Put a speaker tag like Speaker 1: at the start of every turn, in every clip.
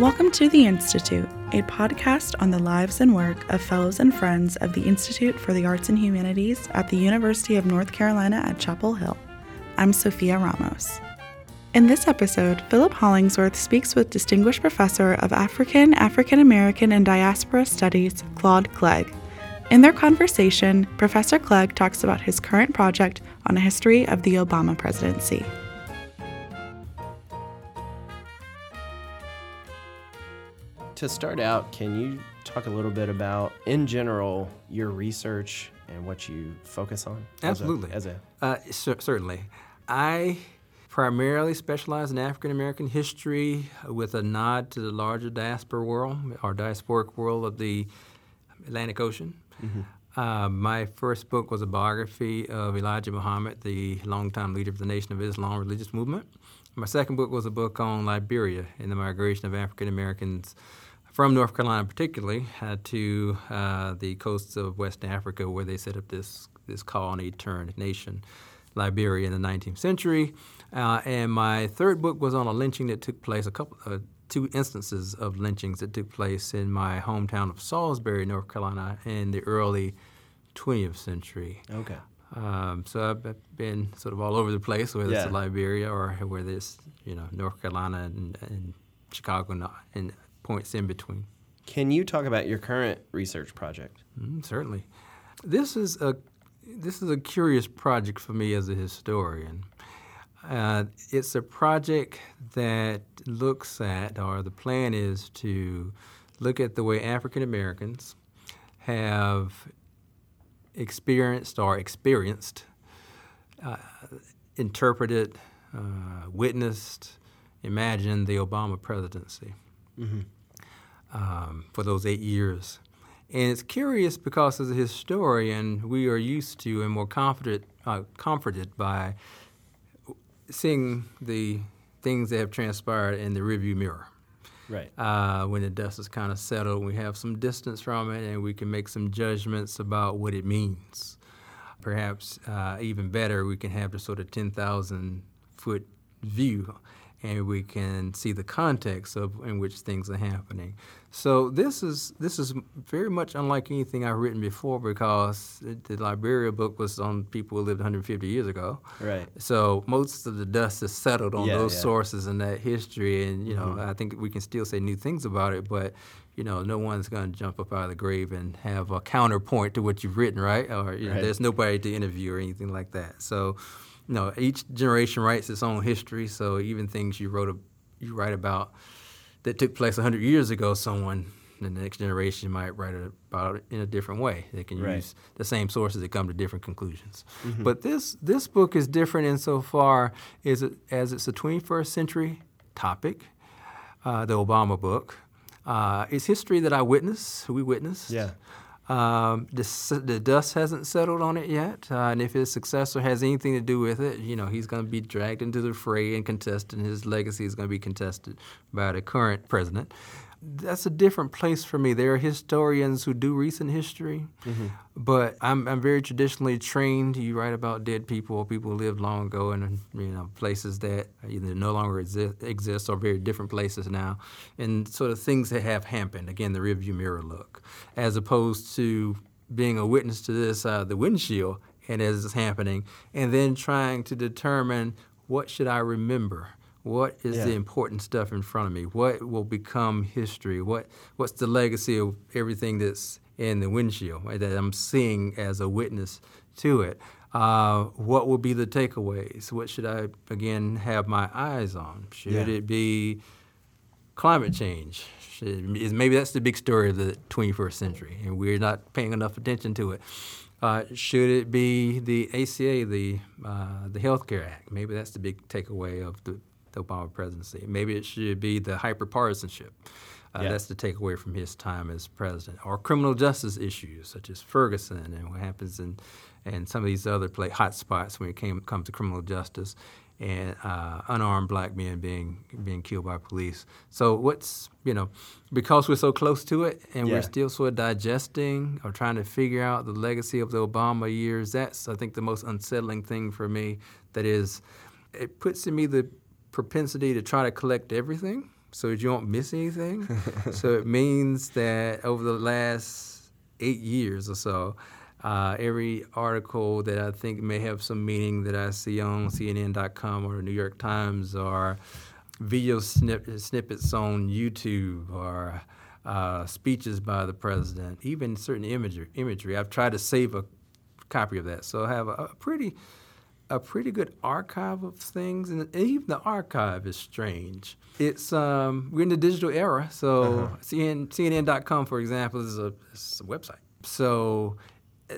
Speaker 1: Welcome to The Institute, a podcast on the lives and work of fellows and friends of the Institute for the Arts and Humanities at the University of North Carolina at Chapel Hill. I'm Sophia Ramos. In this episode, Philip Hollingsworth speaks with Distinguished Professor of African, African American, and Diaspora Studies, Claude Clegg. In their conversation, Professor Clegg talks about his current project on a history of the Obama presidency.
Speaker 2: To start out, can you talk a little bit about, in general, your research and what you focus on?
Speaker 3: Absolutely.
Speaker 2: As a,
Speaker 3: uh, c- certainly. I primarily specialize in African American history with a nod to the larger diaspora world, or diasporic world of the Atlantic Ocean. Mm-hmm. Uh, my first book was a biography of Elijah Muhammad, the longtime leader of the Nation of Islam religious movement. My second book was a book on Liberia and the migration of African Americans from North Carolina, particularly, uh, to uh, the coasts of West Africa, where they set up this this colony-turned nation, Liberia, in the 19th century. Uh, and my third book was on a lynching that took place, a couple, uh, two instances of lynchings that took place in my hometown of Salisbury, North Carolina, in the early 20th century.
Speaker 2: Okay.
Speaker 3: Um, so I've been sort of all over the place, whether yeah. it's Liberia or whether it's you know North Carolina and, and Chicago and, and points in between.
Speaker 2: Can you talk about your current research project?
Speaker 3: Mm, certainly. This is a this is a curious project for me as a historian. Uh, it's a project that looks at, or the plan is to look at the way African Americans have experienced or experienced, uh, interpreted, uh, witnessed, imagined the Obama presidency mm-hmm. um, for those eight years. And it's curious because as a historian, we are used to and more confident, uh, comforted by seeing the things that have transpired in the rearview mirror.
Speaker 2: Right.
Speaker 3: Uh, when the dust is kind of settled, we have some distance from it and we can make some judgments about what it means. Perhaps uh, even better, we can have the sort of 10,000 foot view and we can see the context of in which things are happening. So this is this is very much unlike anything I've written before because the Liberia book was on people who lived 150 years ago.
Speaker 2: Right.
Speaker 3: So most of the dust has settled on
Speaker 2: yeah,
Speaker 3: those
Speaker 2: yeah.
Speaker 3: sources and that history, and you know
Speaker 2: mm-hmm.
Speaker 3: I think we can still say new things about it, but you know, no one's going to jump up out of the grave and have a counterpoint to what you've written, right? Or you know,
Speaker 2: right.
Speaker 3: there's nobody to interview or anything like that. So, you know, each generation writes its own history. So even things you wrote, you write about that took place 100 years ago, someone in the next generation might write about it in a different way. They can
Speaker 2: right.
Speaker 3: use the same sources that come to different conclusions.
Speaker 2: Mm-hmm.
Speaker 3: But this this book is different insofar as it, as it's a 21st century topic, uh, the Obama book. Uh, it's history that I witnessed, we witnessed.
Speaker 2: Yeah.
Speaker 3: Um, the, the, dust hasn't settled on it yet, uh, and if his successor has anything to do with it, you know, he's going to be dragged into the fray and contested, and his legacy is going to be contested by the current president. That's a different place for me. There are historians who do recent history,
Speaker 2: mm-hmm.
Speaker 3: but I'm, I'm very traditionally trained. You write about dead people, people who lived long ago, and you know places that either no longer exist, exist or very different places now, and sort of things that have happened. Again, the rearview mirror look, as opposed to being a witness to this uh, the windshield and as it's happening, and then trying to determine what should I remember what is
Speaker 2: yeah.
Speaker 3: the important stuff in front of me? What will become history? What what's the legacy of everything that's in the windshield right, that I'm seeing as a witness to it? Uh, what will be the takeaways? What should I again have my eyes on? Should
Speaker 2: yeah.
Speaker 3: it be climate change? Should, maybe that's the big story of the 21st century, and we're not paying enough attention to it. Uh, should it be the ACA, the uh, the Health Care Act? Maybe that's the big takeaway of the the Obama presidency. Maybe it should be the hyperpartisanship. Uh,
Speaker 2: yeah.
Speaker 3: That's the takeaway from his time as president. Or criminal justice issues such as Ferguson and what happens in and some of these other play, hot spots when it came comes to criminal justice and uh, unarmed black men being being killed by police. So what's you know because we're so close to it and
Speaker 2: yeah.
Speaker 3: we're still sort of digesting or trying to figure out the legacy of the Obama years. That's I think the most unsettling thing for me. That is, it puts in me the propensity to try to collect everything so that you won't miss anything. so it means that over the last eight years or so, uh, every article that I think may have some meaning that I see on CNN.com or the New York Times or video snip- snippets on YouTube or uh, speeches by the president, even certain imagery, imagery. I've tried to save a copy of that, so I have a, a pretty a pretty good archive of things, and even the archive is strange. It's um, we're in the digital era, so uh-huh. CNN, CNN.com, for example, is a, is a website. So uh,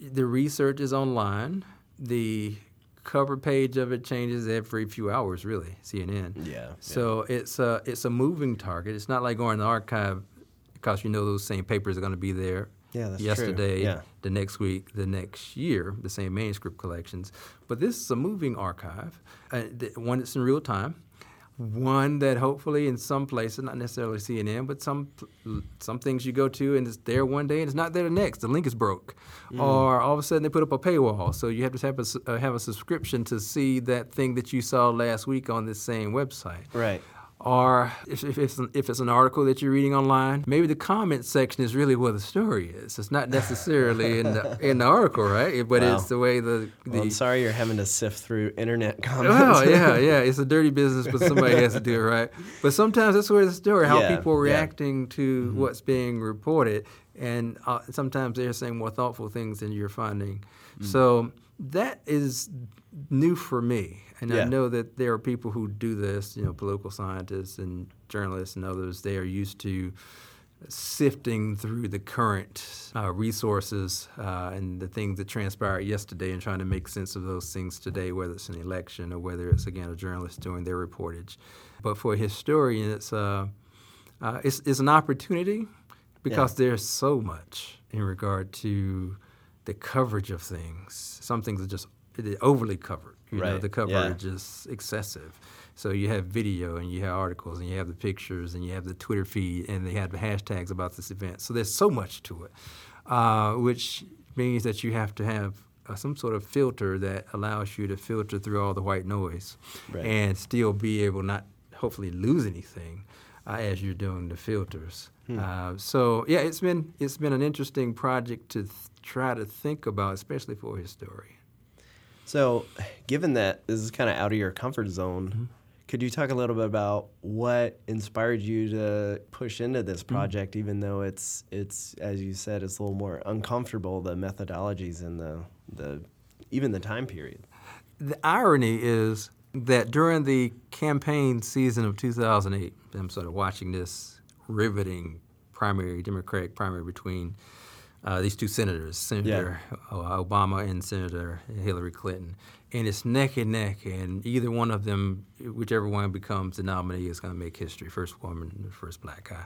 Speaker 3: the research is online. The cover page of it changes every few hours, really. CNN.
Speaker 2: Yeah.
Speaker 3: So
Speaker 2: yeah.
Speaker 3: it's a it's a moving target. It's not like going to the archive because you know those same papers are going to be there
Speaker 2: yeah,
Speaker 3: yesterday,
Speaker 2: yeah.
Speaker 3: the next week, the next year, the same manuscript collections. But this is a moving archive, uh, one that's in real time, one that hopefully in some places, not necessarily CNN, but some some things you go to and it's there one day and it's not there the next. The link is broke, mm. or all of a sudden they put up a paywall, so you have to have a uh, have a subscription to see that thing that you saw last week on this same website.
Speaker 2: Right
Speaker 3: or if, if, it's an, if it's an article that you're reading online, maybe the comment section is really where the story is. It's not necessarily in the in the article, right? But wow. it's the way the, the
Speaker 2: well, I'm sorry you're having to sift through internet comments.
Speaker 3: Oh yeah, yeah. It's a dirty business, but somebody has to do it, right? But sometimes that's where the story, how yeah, people are reacting yeah. to mm-hmm. what's being reported, and uh, sometimes they're saying more thoughtful things than you're finding. Mm. So that is new for me. And yeah. I know that there are people who do this, you know, political scientists and journalists and others, they are used to sifting through the current uh, resources uh, and the things that transpired yesterday and trying to make sense of those things today, whether it's an election or whether it's, again, a journalist doing their reportage. But for a historian, it's, uh, uh it's, it's, an opportunity because yeah. there's so much in regard to the coverage of things. Some things are just overly covered. You right. know, the coverage yeah. is excessive. So you have video and you have articles and you have the pictures and you have the Twitter feed and they have the hashtags about this event. So there's so much to it, uh, which means that you have to have uh, some sort of filter that allows you to filter through all the white noise right. and still be able not hopefully lose anything uh, as you're doing the filters. Hmm. Uh, so yeah, it's been it's been an interesting project to th- try to think about, especially for a historian.
Speaker 2: So, given that this is kind of out of your comfort zone, mm-hmm. could you talk a little bit about what inspired you to push into this mm-hmm. project, mm-hmm. even though it's it's as you said, it's a little more uncomfortable the methodologies and the the even the time period.
Speaker 3: The irony is that during the campaign season of 2008, I'm sort of watching this riveting primary Democratic primary between uh, these two senators, Senator yeah. Obama and Senator Hillary Clinton. And it's neck and neck, and either one of them, whichever one becomes the nominee, is going to make history. First woman, first black guy,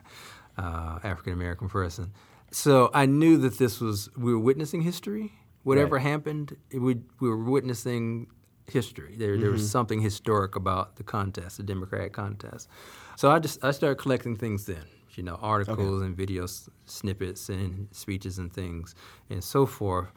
Speaker 3: uh, African American person. So I knew that this was, we were witnessing history. Whatever right. happened, we, we were witnessing history. There, mm-hmm. there was mm-hmm. something historic about the contest, the Democratic contest. So I just I started collecting things then you know, articles okay. and video s- snippets and speeches and things and so forth.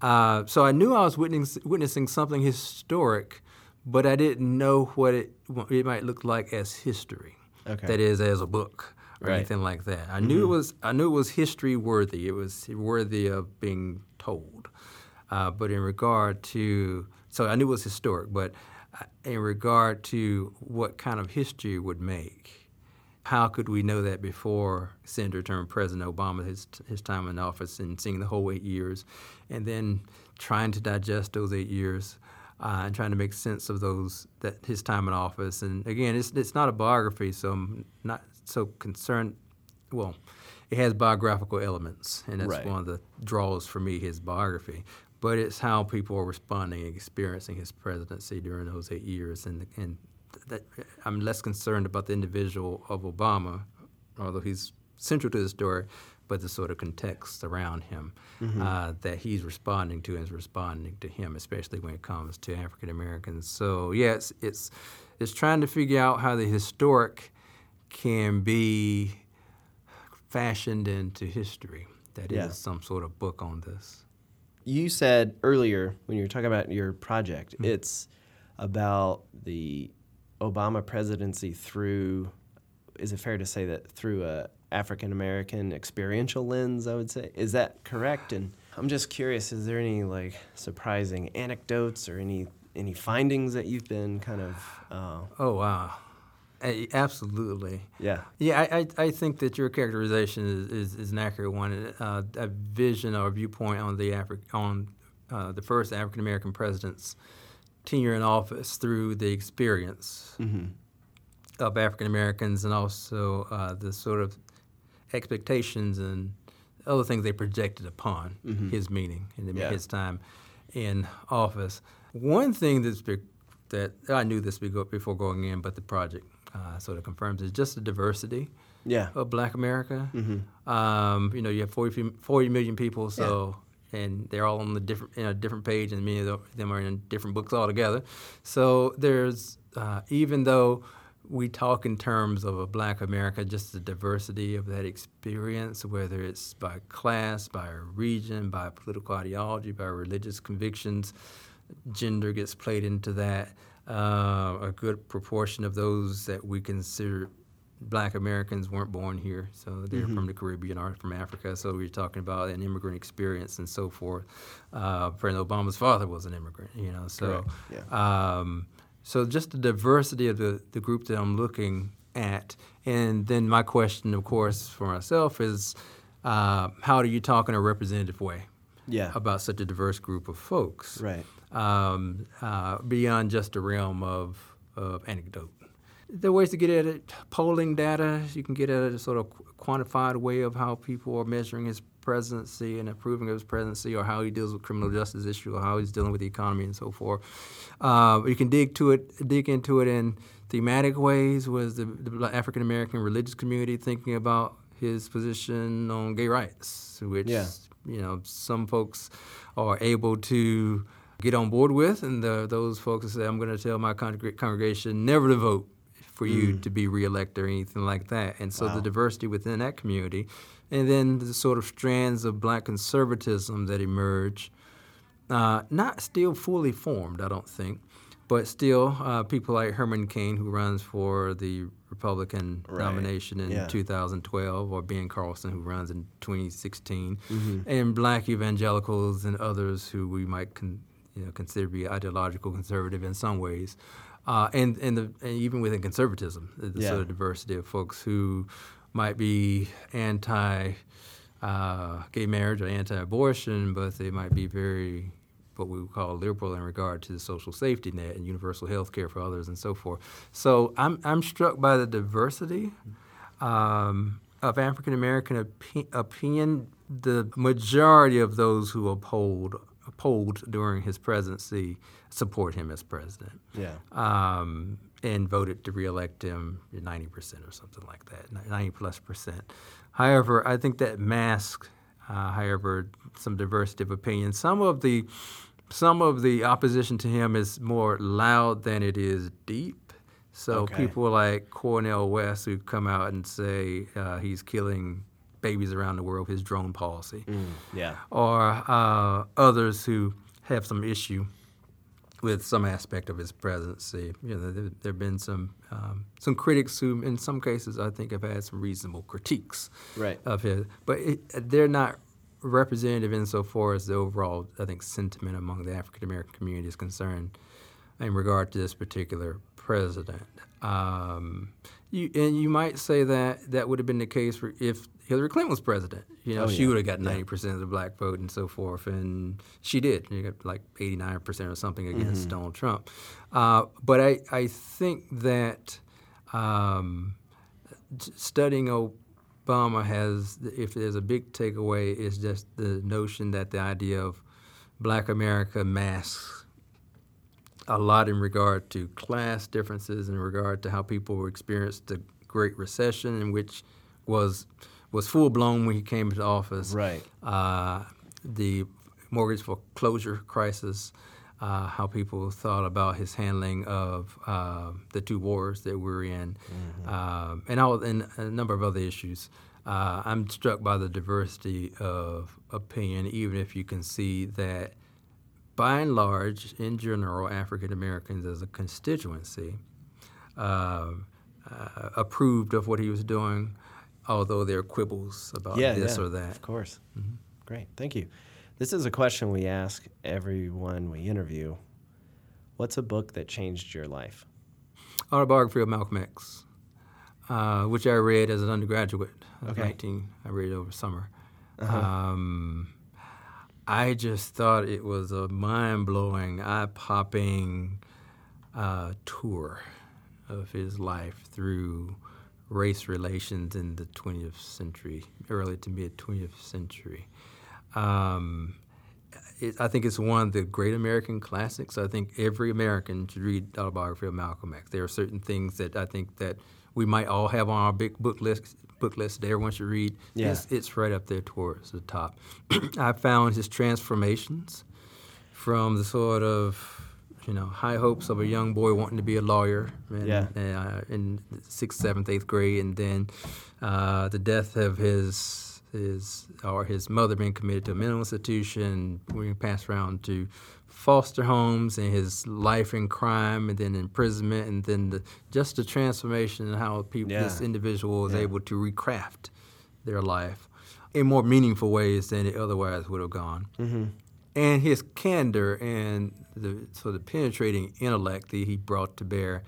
Speaker 3: Uh, so I knew I was witnessing, witnessing something historic, but I didn't know what it it might look like as history.
Speaker 2: Okay.
Speaker 3: That is, as a book or right. anything like that. I mm-hmm. knew it was I knew it was history worthy. It was worthy of being told. Uh, but in regard to so I knew it was historic, but uh, in regard to what kind of history would make how could we know that before Senator turned President Obama, his, his time in office, and seeing the whole eight years, and then trying to digest those eight years uh, and trying to make sense of those that his time in office. And again, it's it's not a biography, so I'm not so concerned. Well, it has biographical elements, and that's
Speaker 2: right.
Speaker 3: one of the draws for me. His biography, but it's how people are responding and experiencing his presidency during those eight years, and and that I'm less concerned about the individual of Obama, although he's central to the story, but the sort of context around him mm-hmm. uh, that he's responding to and is responding to him, especially when it comes to African Americans. So yes, it's, it's it's trying to figure out how the historic can be fashioned into history. That yeah. is some sort of book on this.
Speaker 2: You said earlier when you were talking about your project, mm-hmm. it's about the Obama presidency through is it fair to say that through a African American experiential lens? I would say is that correct? And I'm just curious, is there any like surprising anecdotes or any any findings that you've been kind of? Uh,
Speaker 3: oh wow. A- Absolutely.
Speaker 2: yeah.
Speaker 3: Yeah, I, I, I think that your characterization is, is, is an accurate one. Uh, a vision or viewpoint on the Afri- on uh, the first African American president's tenure in office through the experience
Speaker 2: Mm-hmm.
Speaker 3: of African Americans and also uh, the sort of expectations and other things they projected upon his meaning and
Speaker 2: Yeah.
Speaker 3: his time in office. One thing that's be- that I knew this before going in, but the project uh, sort of confirms is just the diversity
Speaker 2: Yeah.
Speaker 3: of Black America.
Speaker 2: Mm-hmm.
Speaker 3: Um, you know, you have 40, 40 million people, so and they're all on the different in a different page, and many of them are in different books altogether. So there's uh, even though we talk in terms of a Black America, just the diversity of that experience, whether it's by class, by region, by political ideology, by religious convictions, gender gets played into that. Uh, a good proportion of those that we consider black Americans weren't born here, so they're from the Caribbean or from Africa. So we're talking about an immigrant experience and so forth. Uh, President Obama's father was an immigrant, you know. So,
Speaker 2: Correct,
Speaker 3: um, so just the diversity of the, the group that I'm looking at, and then my question, of course, for myself is, uh, how do you talk in a representative way?
Speaker 2: Yeah.
Speaker 3: about such a diverse group of folks,
Speaker 2: Right.
Speaker 3: um, uh, beyond just the realm of, of anecdote. There are ways to get at it. Polling data, you can get at a sort of quantified way of how people are measuring his presidency and approving of his presidency, or how he deals with criminal justice issues, or how he's dealing with the economy and so forth. Uh, you can dig to it, dig into it in thematic ways. Was the, the African American religious community thinking about his position on gay rights, which
Speaker 2: Yeah.
Speaker 3: you know some folks are able to get on board with, and the, those folks say, "I'm going to tell my congreg- congregation never to vote for you to be reelected or anything like that." And so
Speaker 2: Wow.
Speaker 3: the diversity within that community, and then the sort of strands of black conservatism that emerge, uh, not still fully formed, I don't think, but still uh, people like Herman Cain, who runs for the Republican
Speaker 2: Right.
Speaker 3: nomination in
Speaker 2: Yeah.
Speaker 3: 2012, or Ben Carson, who runs in 2016,
Speaker 2: Mm-hmm.
Speaker 3: and black evangelicals and others who we might con- you know, consider to be ideological conservative in some ways. Uh, and, and, the, and even within conservatism, the, the
Speaker 2: Yeah.
Speaker 3: sort of diversity of folks who might be anti uh, gay marriage or anti abortion, but they might be very what we would call liberal in regard to the social safety net and universal health care for others and so forth. So I'm, I'm struck by the diversity um, of African American opi- opinion. The majority of those who uphold, polled during his presidency support him as president
Speaker 2: Yeah.
Speaker 3: um, and voted to reelect him 90% or something like that, 90 plus percent. However, I think that masks, uh, however, some diversity of opinion. Some of the some of the opposition to him is more loud than it is deep. So
Speaker 2: Okay.
Speaker 3: people like Cornel West who come out and say uh, he's killing babies around the world with his drone policy
Speaker 2: Mm, yeah.
Speaker 3: or uh, others who have some issue with some aspect of his presidency. You know, there, there have been some um, some critics who, in some cases, I think have had some reasonable critiques
Speaker 2: Right.
Speaker 3: of his, but it, they're not representative insofar as the overall, I think, sentiment among the African American community is concerned in regard to this particular president. Um, you, and you might say that that would have been the case for if Hillary Clinton was president. You know,
Speaker 2: Oh,
Speaker 3: she
Speaker 2: yeah.
Speaker 3: would have got ninety percent of the black vote and so forth, and she did. You got like eighty nine percent or something against Donald Trump. Uh, but I, I think that um, studying Obama has, if there's a big takeaway, is just the notion that the idea of Black America masks a lot in regard to class differences, in regard to how people experienced the Great Recession, in which was was full blown when he came into office.
Speaker 2: Right.
Speaker 3: Uh, the mortgage foreclosure crisis, uh, how people thought about his handling of uh, the two wars that we're in, um, and, all, and a number of other issues. Uh, I'm struck by the diversity of opinion, even if you can see that, by and large, in general, African Americans as a constituency, um, uh, approved of what he was doing, although there are quibbles about
Speaker 2: yeah,
Speaker 3: this
Speaker 2: yeah,
Speaker 3: or that.
Speaker 2: Of course. Great. Thank you. This is a question we ask everyone we interview. What's a book that changed your life?
Speaker 3: Autobiography of Malcolm X, uh, which I read as an undergraduate.
Speaker 2: Okay.
Speaker 3: 19. I read it over summer.
Speaker 2: Uh-huh.
Speaker 3: Um, I just thought it was a mind blowing, eye popping uh, tour of his life through race relations in the 20th century, early to mid 20th century. Um, it, I think it's one of the great American classics. I think every American should read the Autobiography of Malcolm X. There are certain things that I think that we might all have on our big book list book list that everyone should read.
Speaker 2: Yeah.
Speaker 3: It's, it's right up there towards the top. I found his transformations from the sort of you know high hopes of a young boy wanting to be a lawyer in,
Speaker 2: Yeah.
Speaker 3: uh, in sixth, seventh, eighth grade, and then uh, the death of his his or his mother being committed to a mental institution, being passed around to foster homes, and his life in crime, and then imprisonment, and then the, just the transformation and how people
Speaker 2: Yeah.
Speaker 3: this individual was
Speaker 2: Yeah.
Speaker 3: able to recraft their life in more meaningful ways than it otherwise would have gone
Speaker 2: Mm-hmm.
Speaker 3: and his candor and the sort of penetrating intellect that he brought to bear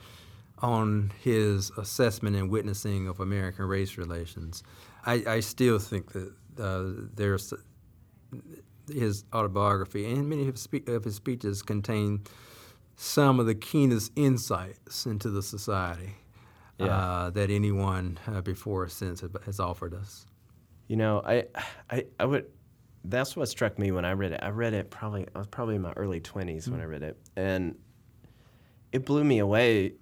Speaker 3: on his assessment and witnessing of American race relations. I, I still think that uh, there's his autobiography and many of his, spe- of his speeches contain some of the keenest insights into the society
Speaker 2: Yeah.
Speaker 3: uh, that anyone uh, before or since has offered us.
Speaker 2: You know, I, I, I would. That's what struck me when I read it. I read it probably. I was probably in my early twenties when I read it, and it blew me away.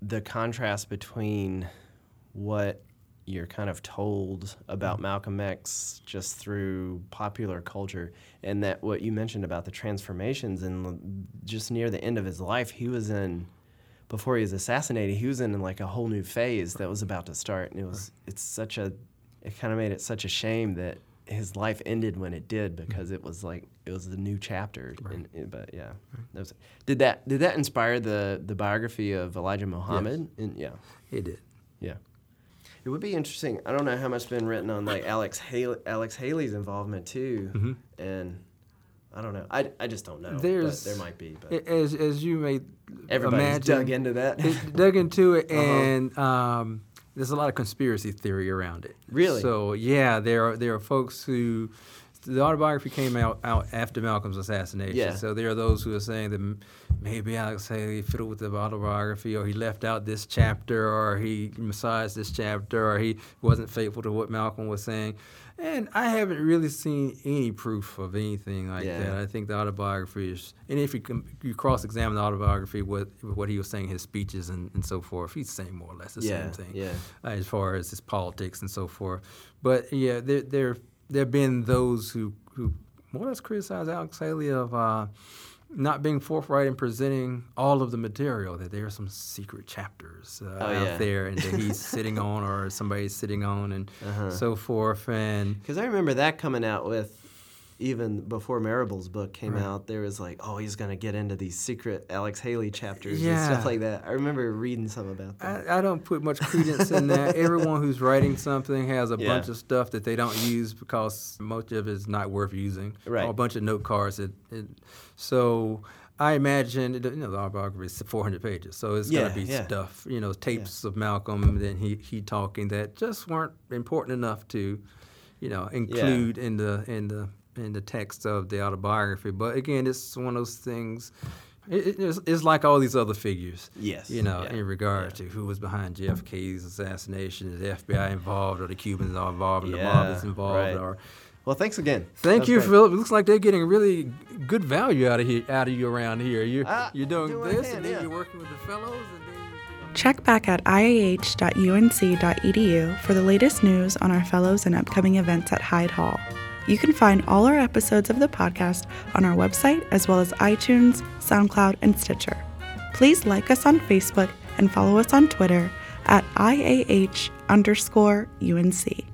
Speaker 2: The contrast between what you're kind of told about mm. Malcolm X just through popular culture, and that what you mentioned about the transformations, and just near the end of his life, he was in. Before he was assassinated, he was in like a whole new phase that was about to start, and it was. It's such a it kind of made it such a shame that his life ended when it did mm. because it was like it was a new chapter. And, and- but yeah, that was, did that did that inspire the the biography of Elijah Muhammad? And yeah,
Speaker 3: He did.
Speaker 2: It would be interesting. I don't know how much has been written on like Alex Haley, Alex Haley's involvement too, and I don't know. I, I just don't know.
Speaker 3: There's-
Speaker 2: there might be, but
Speaker 3: As, as you may
Speaker 2: everybody's
Speaker 3: imagine,
Speaker 2: dug into that.
Speaker 3: it dug into it,
Speaker 2: Uh-huh.
Speaker 3: and um, there's a lot of conspiracy theory around it.
Speaker 2: Really?
Speaker 3: So yeah, there are there are folks who the autobiography came out, out after Malcolm's assassination.
Speaker 2: Yeah.
Speaker 3: So there are those who are saying that maybe Alex Haley fiddled with the autobiography, or he left out this chapter, or he massaged this chapter, or he wasn't faithful to what Malcolm was saying. And I haven't really seen any proof of anything like
Speaker 2: Yeah.
Speaker 3: that. I think the autobiography is, and if you you cross-examine the autobiography with what he was saying, his speeches and, and so forth, he's saying more or less the
Speaker 2: Yeah,
Speaker 3: same thing
Speaker 2: yeah.
Speaker 3: uh, as far as his politics and so forth. But yeah, there there there have been those who who more or less criticize Alex Haley of uh, not being forthright in presenting all of the material. That there are some secret chapters uh,
Speaker 2: Oh,
Speaker 3: out
Speaker 2: yeah.
Speaker 3: there, and that he's sitting on, or somebody's sitting on, and
Speaker 2: Uh-huh.
Speaker 3: so forth. And
Speaker 2: Because I remember that coming out with even before Marable's book came
Speaker 3: Right.
Speaker 2: out, there was like, oh, he's going to get into these secret Alex Haley chapters and stuff like that. I remember reading some about that.
Speaker 3: I, I don't put much credence in that. Everyone who's writing something has a
Speaker 2: Yeah.
Speaker 3: bunch of stuff that they don't use because much of it is not worth using.
Speaker 2: Right.
Speaker 3: Or a bunch of note cards. That, it, so I imagine, you know, the autobiography is 400 pages, so it's
Speaker 2: Yeah,
Speaker 3: going to be
Speaker 2: yeah.
Speaker 3: stuff, you know, tapes of Malcolm and then he, he talking that just weren't important enough to, you know, include in the in the in the text of the autobiography. But again, it's one of those things. It, it- it's, it's like all these other figures
Speaker 2: Yes.
Speaker 3: you know,
Speaker 2: yeah,
Speaker 3: in regard to who was behind JFK's assassination, is the FBI involved, or the Cubans are involved, and the mob
Speaker 2: Yeah,
Speaker 3: is involved,
Speaker 2: right.
Speaker 3: or
Speaker 2: Well, thanks again.
Speaker 3: thank you,
Speaker 2: great.
Speaker 3: Philip. It looks like they're getting really good value out of here, out of you around here. You're
Speaker 2: Ah,
Speaker 3: you're doing
Speaker 2: do what I
Speaker 3: this,
Speaker 2: can,
Speaker 3: and then
Speaker 2: yeah.
Speaker 3: you're working with the fellows, and then. You know,
Speaker 1: Check back at iah.unc.edu for the latest news on our fellows and upcoming events at Hyde Hall. You can find all our episodes of the podcast on our website as well as iTunes, SoundCloud, and Stitcher. Please like us on Facebook and follow us on Twitter at IAH underscore UNC.